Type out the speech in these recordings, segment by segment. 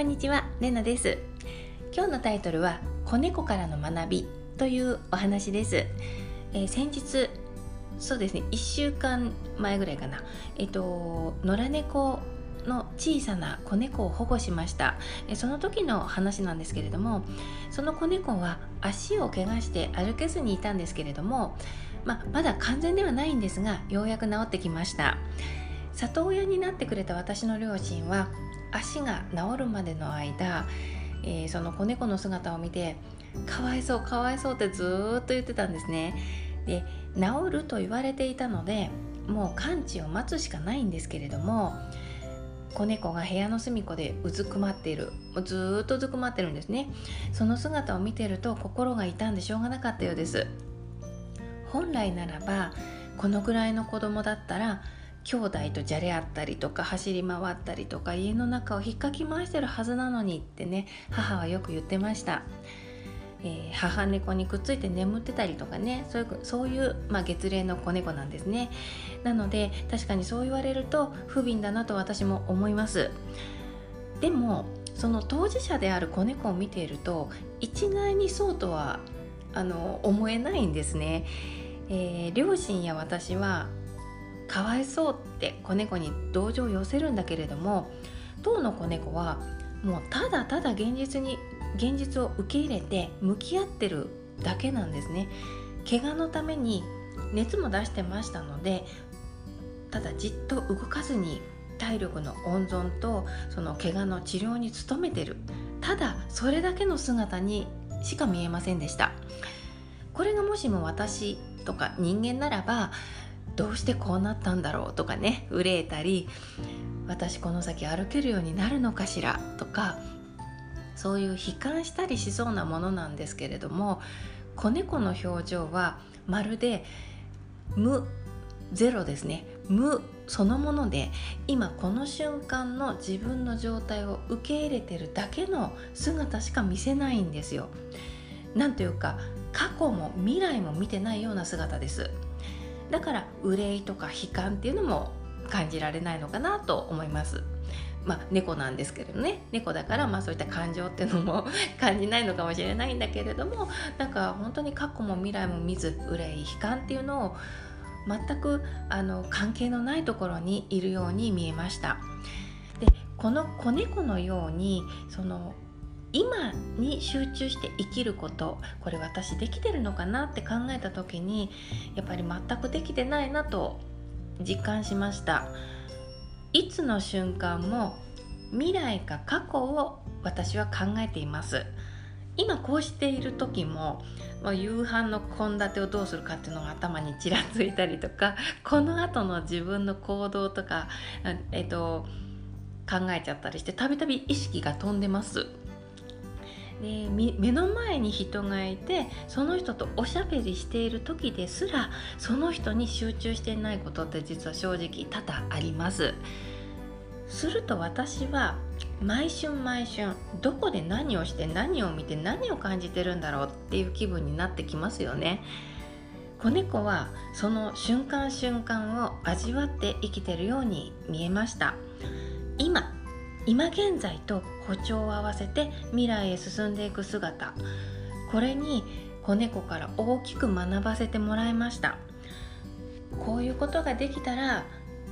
こんにちは、れなです。今日のタイトルは子猫からの学びというお話です、えー、先日そうですね1週間前ぐらいかな。えっ、と野良猫の小さな子猫を保護しました。その時の話なんですけれどもその子猫は足を怪我して歩けずにいたんですけれども、まあ、まだ完全ではないんですがようやく治ってきました。里親になってくれた私の両親は足が治るまでの間、えー、その子猫の姿を見てかわいそうかわいそうってずっと言ってたんですね。で治ると言われていたのでもう完治を待つしかないんですけれども子猫が部屋の隅っこでうずくまっている。もうずっとうずくまってるんですね。その姿を見てると心が痛んでしょうがなかったようです。本来ならばこのぐらいの子供だったら兄弟とじゃれ合ったりとか走り回ったりとか家の中を引っかき回してるはずなのにってね母はよく言ってました。えー、母猫にくっついて眠ってたりとかねそういうそういう、まあ、月齢の子猫なんですね。なので確かにそう言われると不憫だなと私も思います。でもその当事者である子猫を見ていると一概にそうとはあの思えないんですね、えー、両親や私はかわいそうって子猫に同情を寄せるんだけれども当の子猫はもうただただ現実に現実を受け入れて向き合ってるだけなんですね。怪我のために熱も出してましたのでただじっと動かずに体力の温存とその怪我の治療に努めてる。ただそれだけの姿にしか見えませんでした。これがもしも私とか人間ならばどうしてこうなったんだろうとかね憂えたり私この先歩けるようになるのかしらとかそういう悲観したりしそうなものなんですけれども子猫の表情はまるで無ゼロですね無そのもので今この瞬間の自分の状態を受け入れてるだけの姿しか見せないんですよ。なんというか過去も未来も見てないような姿ですだから憂いとか悲観っていうのも感じられないのかなと思います。まあ、猫なんですけどね。猫だからまあそういった感情っていうのも感じないのかもしれないんだけれどもなんか本当に過去も未来も見ず憂い悲観っていうのを全くあの関係のないところにいるように見えました。でこの子猫のようにその今に集中して生きることこれ私できてるのかなって考えた時にやっぱり全くできてないなと実感しました。いつの瞬間も未来か過去を私は考えています。今こうしている時も、まあ、夕飯の献立をどうするかっていうのが頭にちらついたりとかこの後の自分の行動とか、えっと、考えちゃったりしてたびたび意識が飛んでます。で目の前に人がいてその人とおしゃべりしている時ですらその人に集中していないことって実は正直多々あります。すると私は毎春毎春どこで何をして何を見て何を感じてるんだろうっていう気分になってきますよね。子猫はその瞬間瞬間を味わって生きてるように見えました。今今現在と歩調を合わせて未来へ進んでいく姿。これに子猫から大きく学ばせてもらいました。こういうことができたら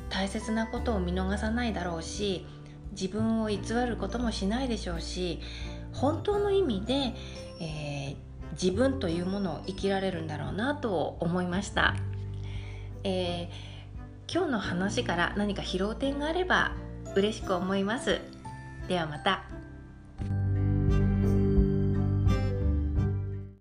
大切なことを見逃さないだろうし自分を偽ることもしないでしょうし本当の意味で、えー、自分というものを生きられるんだろうなと思いました、えー、今日の話から何か拾う点があれば嬉しく思いますではまた。